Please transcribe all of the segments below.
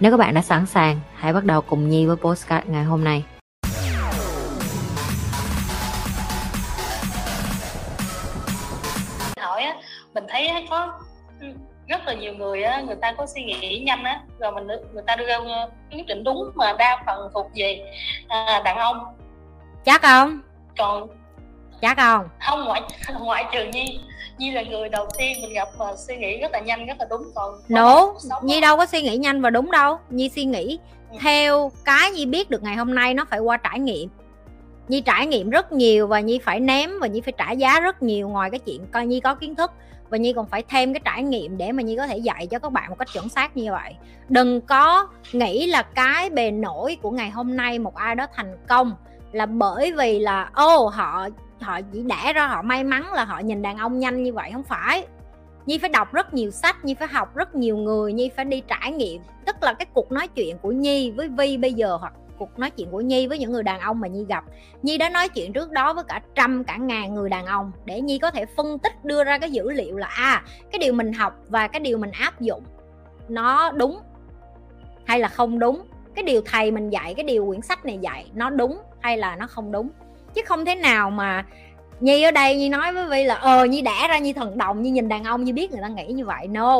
Nếu các bạn đã sẵn sàng, hãy bắt đầu cùng Nhi với postcard ngày hôm nay. hỏi á mình thấy có rất là nhiều người á người ta có suy nghĩ nhanh á rồi mình người ta đưa ra quyết định đúng mà đa phần thuộc về à, đàn ông chắc không còn chắc không. Không ngoại ngoại trừ nhi. Nhi là người đầu tiên mình gặp mà suy nghĩ rất là nhanh rất là đúng. Còn nổ nhi đâu có suy nghĩ nhanh và đúng đâu. Nhi suy nghĩ ừ. theo cái nhi biết được ngày hôm nay nó phải qua trải nghiệm. Nhi trải nghiệm rất nhiều và nhi phải ném và nhi phải trả giá rất nhiều ngoài cái chuyện coi nhi có kiến thức. Và nhi còn phải thêm cái trải nghiệm để mà nhi có thể dạy cho các bạn một cách chuẩn xác như vậy. Đừng có nghĩ là cái bề nổi của ngày hôm nay một ai đó thành công là bởi vì là ô oh, họ họ chỉ đẻ ra họ may mắn là họ nhìn đàn ông nhanh như vậy không phải. Nhi phải đọc rất nhiều sách, nhi phải học rất nhiều người, nhi phải đi trải nghiệm. Tức là cái cuộc nói chuyện của nhi với vi bây giờ hoặc cuộc nói chuyện của nhi với những người đàn ông mà nhi gặp. Nhi đã nói chuyện trước đó với cả trăm, cả ngàn người đàn ông để nhi có thể phân tích, đưa ra cái dữ liệu là à cái điều mình học và cái điều mình áp dụng, nó đúng hay là không đúng? Cái điều thầy mình dạy, cái điều quyển sách này dạy, nó đúng hay là nó không đúng? Chứ không thể nào mà nhi ở đây nhi nói với vi là ờ nhi đẻ ra như thần đồng như nhìn đàn ông như biết người ta nghĩ như vậy. No.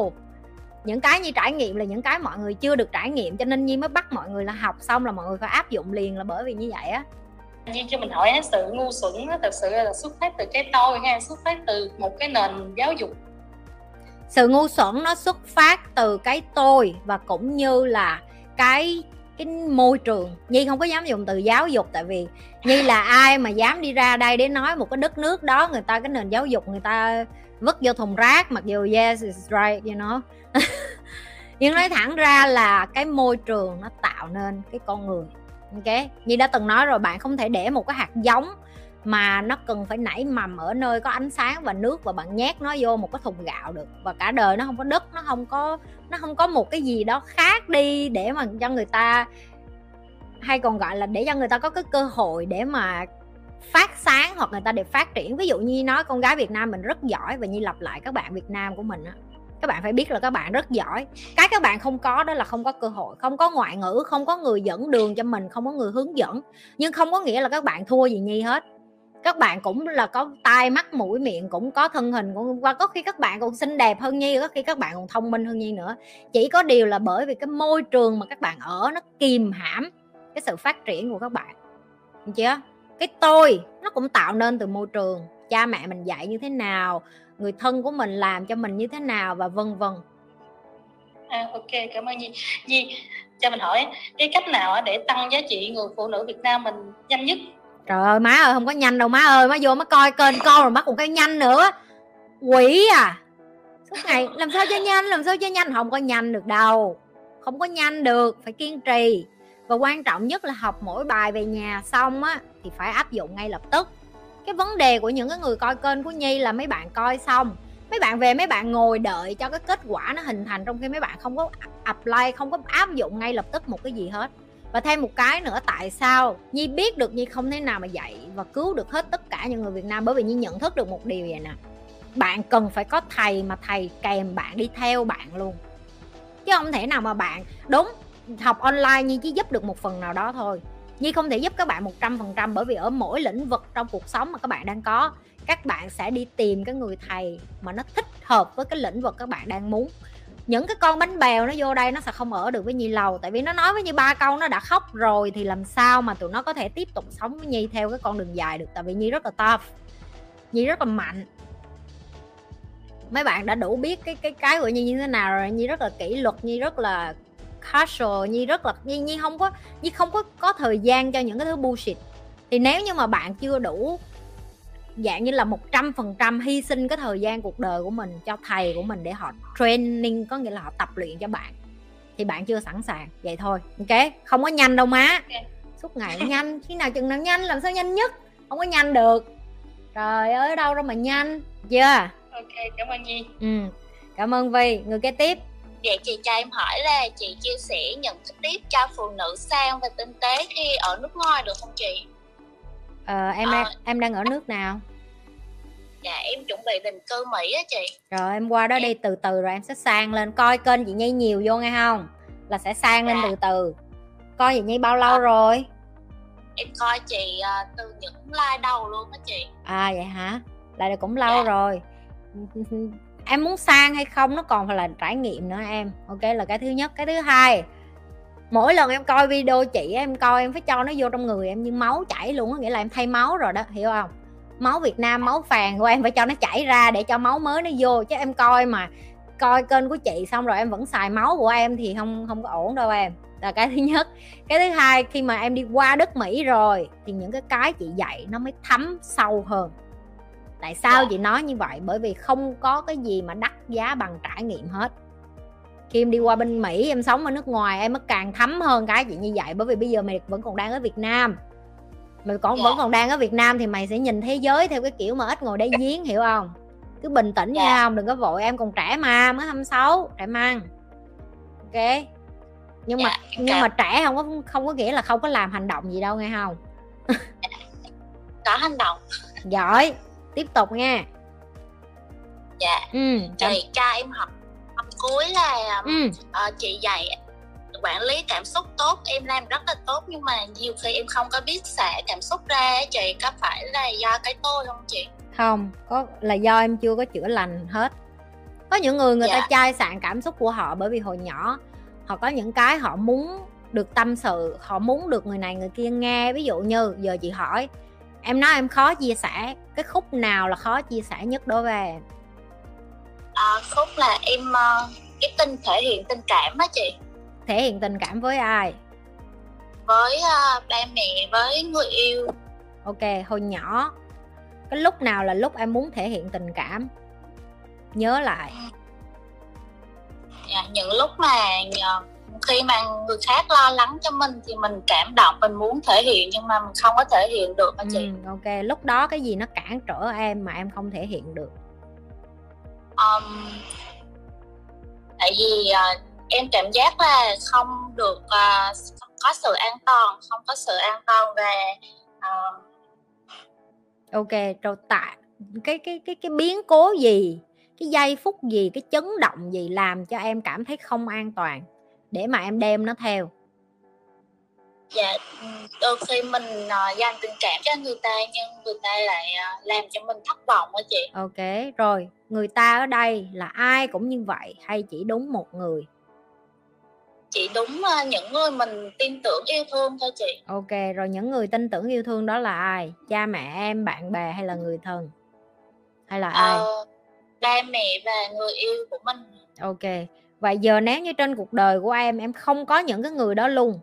Những cái như trải nghiệm là những cái mọi người chưa được trải nghiệm cho nên nhi mới bắt mọi người là học xong là mọi người phải áp dụng liền là bởi vì như vậy á. Nhi cho mình hỏi sự ngu xuẩn thật sự là xuất phát từ cái tôi hay xuất phát từ một cái nền giáo dục? Sự ngu xuẩn nó xuất phát từ cái tôi và cũng như là cái cái môi trường. Nhi không có dám dùng từ giáo dục, tại vì nhi là ai mà dám đi ra đây để nói một cái đất nước đó, người ta, cái nền giáo dục người ta vứt vô thùng rác, mặc dù yes, it's right, you know. Nhưng nói thẳng ra là cái môi trường nó tạo nên cái con người. Ok? Nhi đã từng nói rồi, bạn không thể để một cái hạt giống mà nó cần phải nảy mầm ở nơi có ánh sáng và nước và bạn nhét nó vô một cái thùng gạo được. Và cả đời nó không có đất, nó không có, nó không có một cái gì đó khác đi để mà cho người ta, hay còn gọi là để cho người ta có cái cơ hội để mà phát sáng hoặc người ta để phát triển. Ví dụ như nói con gái Việt Nam mình rất giỏi và như lặp lại các bạn Việt Nam của mình á. Các bạn phải biết là các bạn rất giỏi. Cái các bạn không có đó là không có cơ hội, không có ngoại ngữ, không có người dẫn đường cho mình, không có người hướng dẫn. Nhưng không có nghĩa là các bạn thua gì nhi hết các bạn cũng là có tai mắt mũi miệng cũng có thân hình cũng và có khi các bạn còn xinh đẹp hơn nhi có khi các bạn còn thông minh hơn nhi nữa. Chỉ có điều là bởi vì cái môi trường mà các bạn ở nó kìm hãm cái sự phát triển của các bạn. Đúng chưa? Cái tôi nó cũng tạo nên từ môi trường cha mẹ mình dạy như thế nào người thân của mình làm cho mình như thế nào và vân vân. À, ok cảm ơn nhi. Nhi cho mình hỏi cái cách nào để tăng giá trị người phụ nữ việt nam mình nhanh nhất? Trời ơi, má ơi, không có nhanh đâu, má ơi. Má vô má coi kênh con rồi bắt một cái nhanh nữa. Quỷ à. Suốt ngày, làm sao cho nhanh, làm sao cho nhanh? Không có nhanh được đâu. Không có nhanh được, phải kiên trì. Và quan trọng nhất là học mỗi bài về nhà xong á, thì phải áp dụng ngay lập tức. Cái vấn đề của những cái người coi kênh của nhi là mấy bạn coi xong, mấy bạn về mấy bạn ngồi đợi cho cái kết quả nó hình thành trong khi mấy bạn không có apply, không có áp dụng ngay lập tức một cái gì hết và thêm một cái nữa, tại sao nhi biết được nhi không thể nào mà dạy và cứu được hết tất cả những người việt nam? Bởi vì nhi nhận thức được một điều vậy nè. Bạn cần phải có thầy mà thầy kèm bạn đi theo bạn luôn. Chứ không thể nào mà bạn, đúng, học online nhi chỉ giúp được một phần nào đó thôi. Nhi không thể giúp các bạn một trăm phần trăm bởi vì ở mỗi lĩnh vực trong cuộc sống mà các bạn đang có, các bạn sẽ đi tìm cái người thầy mà nó thích hợp với cái lĩnh vực các bạn đang muốn những cái con bánh bèo nó vô đây nó sẽ không ở được với nhi lâu. Tại vì nó nói với nhi ba câu, nó đã khóc rồi thì làm sao mà tụi nó có thể tiếp tục sống với nhi theo cái con đường dài được. Tại vì nhi rất là tough, nhi rất là mạnh. Mấy bạn đã đủ biết cái cái cái của nhi như thế nào rồi. Nhi rất là kỷ luật, nhi rất là casual, nhi rất là, nhi nhi không có, nhi không có có thời gian cho những cái thứ bullshit. Thì nếu như mà bạn chưa đủ dạng như là một trăm phần trăm hy sinh cái thời gian cuộc đời của mình cho thầy của mình để họ training có nghĩa là họ tập luyện cho bạn. Thì bạn chưa sẵn sàng vậy thôi ok? Không có nhanh đâu má. Ok. suốt ngày nhanh khi nào chừng nào nhanh làm sao nhanh nhất? Không có nhanh được. Trời ơi đâu đâu mà nhanh chưa? Ok cảm ơn nhi. Ừ cảm ơn vi người kế tiếp. Vậy chị cho em hỏi là chị chia sẻ những cái tip cho phụ nữ sang và tinh tế khi ở nước ngoài được không chị? ờ, em đang em đang ở nước nào Dạ em chuẩn bị định cư Mỹ á chị. rồi em qua đó đi từ từ rồi em sẽ sang lên coi kênh chị nhi nhiều vô nghe không là sẽ sang lên Dạ. từ từ coi chị nhi bao lâu Ờ. rồi Em coi chị à, từ những like đầu luôn á chị. à vậy hả lại là cũng lâu Dạ. rồi em muốn sang hay không nó còn phải là trải nghiệm nữa em ok là cái thứ nhất cái thứ hai mỗi lần em coi video chị em coi em phải cho nó vô trong người em như máu chảy luôn á nghĩa là em thay máu rồi đó hiểu không máu Việt Nam máu phàn của em phải cho nó chảy ra để cho máu mới nó vô. Chứ em coi mà coi kênh của chị xong rồi em vẫn xài máu của em thì không không có ổn đâu em. Là cái thứ nhất. Cái thứ hai khi mà em đi qua đất Mỹ rồi thì những cái cái chị dạy nó mới thấm sâu hơn. Tại sao Dạ. chị nói như vậy? Bởi vì không có cái gì mà đắt giá bằng trải nghiệm hết. Khi em đi qua bên Mỹ em sống ở nước ngoài em mới càng thấm hơn cái chị như vậy. Bởi vì bây giờ mày vẫn còn đang ở Việt Nam mày còn Dạ. vẫn còn đang ở Việt Nam thì mày sẽ nhìn thế giới theo cái kiểu mà ít ngồi đáy giếng hiểu không cứ bình tĩnh nha Dạ. không đừng có vội em còn trẻ mà mới 26 trẻ măng ok nhưng mà Dạ, nhưng cảm- mà trẻ không có không có nghĩa là không có làm hành động gì đâu nghe không Có hành động. giỏi tiếp tục nha Dạ. ừ Chị cho em hỏi câu cuối là ừ ờ, chị dạy quản lý cảm xúc tốt em làm rất là tốt nhưng mà nhiều khi em không có biết xả cảm xúc ra chị có phải là do cái tôi không chị? Không có là do em chưa có chữa lành hết. Có những người người ta Dạ. chai sạn cảm xúc của họ bởi vì hồi nhỏ họ có những cái họ muốn được tâm sự họ muốn được người này người kia nghe. Ví dụ như giờ chị hỏi em nói em khó chia sẻ cái khúc nào là khó chia sẻ nhất đối với em? À, khúc là em ờ, cái tình thể hiện tình cảm á chị thể hiện tình cảm với ai? Với ờ, ba mẹ với người yêu. Ok hồi nhỏ cái lúc nào là lúc em muốn thể hiện tình cảm? Nhớ lại. Dạ, những lúc mà khi mà người khác lo lắng cho mình thì mình cảm động mình muốn thể hiện nhưng mà mình không có thể hiện được á chị. Ừ, ok. Lúc đó cái gì nó cản trở em mà em không thể hiện được? Um, tại vì ờ, em cảm giác là không được không có sự an toàn không có sự an toàn và ờ, ok rồi tại cái cái cái cái biến cố gì cái giây phút gì cái chấn động gì làm cho em cảm thấy không an toàn để mà em đem nó theo? Dạ đôi khi mình ờ, dành tình cảm cho người ta nhưng người ta lại ờ, làm cho mình thất vọng á chị. Ok rồi người ta ở đây là ai cũng như vậy hay chỉ đúng một người chỉ đúng ờ, những người mình tin tưởng yêu thương thôi chị. Ok rồi những người tin tưởng yêu thương đó là ai? Cha mẹ em bạn bè hay là người thân? Hay là ai? Ờ, ba mẹ và người yêu của mình. Ok vậy giờ nếu như trên cuộc đời của em em không có những cái người đó luôn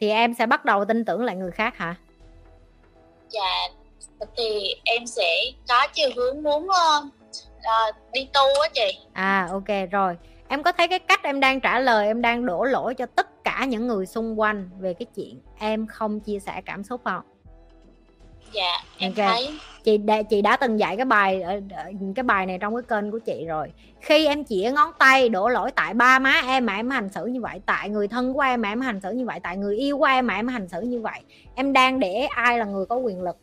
thì em sẽ bắt đầu tin tưởng lại người khác hả? Dạ thì em sẽ có chiều hướng muốn ờ, ờ, đi tu á chị. À ok rồi em có thấy cái cách em đang trả lời em đang đổ lỗi cho tất cả những người xung quanh về cái chuyện em không chia sẻ cảm xúc không? Dạ em Ok. thấy. Chị đã chị đã từng dạy cái bài ở- cái bài này trong cái kênh của chị rồi. Khi em chĩa ngón tay đổ lỗi tại ba má em mà em hành xử như vậy tại người thân của em mà em hành xử như vậy tại người yêu của em mà em hành xử như vậy em đang để ai là người có quyền lực?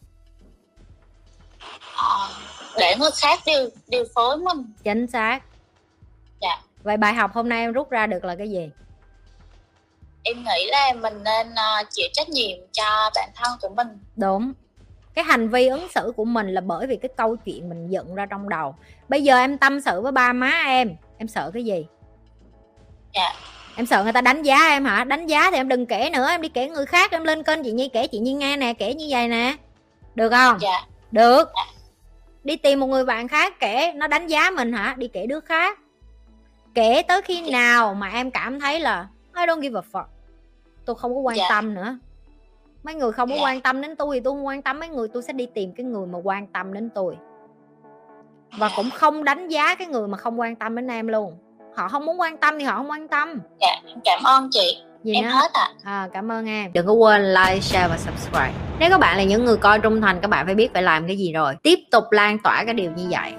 Ờ, để người khác điều điều phối mình chính xác. Dạ. Vậy bài học hôm nay em rút ra được là cái gì? Em nghĩ là mình nên ờ, chịu trách nhiệm cho bản thân của mình. Đúng. Cái hành vi ứng xử của mình là bởi vì cái câu chuyện mình dựng ra trong đầu. Bây giờ em tâm sự với ba má em. Em sợ cái gì? Dạ. em sợ người ta đánh giá em hả? Đánh giá thì em đừng kể nữa em đi kể người khác em lên kênh chị nhi kể chị nhi nghe nè kể như vậy nè. Được không? Dạ. Được. Đi tìm một người bạn khác kể nó đánh giá mình hả? Đi kể đứa khác kể tới khi nào mà em cảm thấy là I don't give a fuck. Tôi không có quan Dạ. tâm nữa. Mấy người không có Dạ. quan tâm đến tôi thì tôi không quan tâm. Mấy người tôi sẽ đi tìm cái người mà quan tâm đến tôi. Và Dạ. cũng không đánh giá cái người mà không quan tâm đến em luôn. Họ không muốn quan tâm thì họ không quan tâm. Dạ cảm ơn chị. Gì em nữa? hết ạ. À, cảm ơn em. Đừng có quên like share và subscribe. Nếu các bạn là những người coi trung thành các bạn phải biết phải làm cái gì rồi. Tiếp tục lan tỏa cái điều như vậy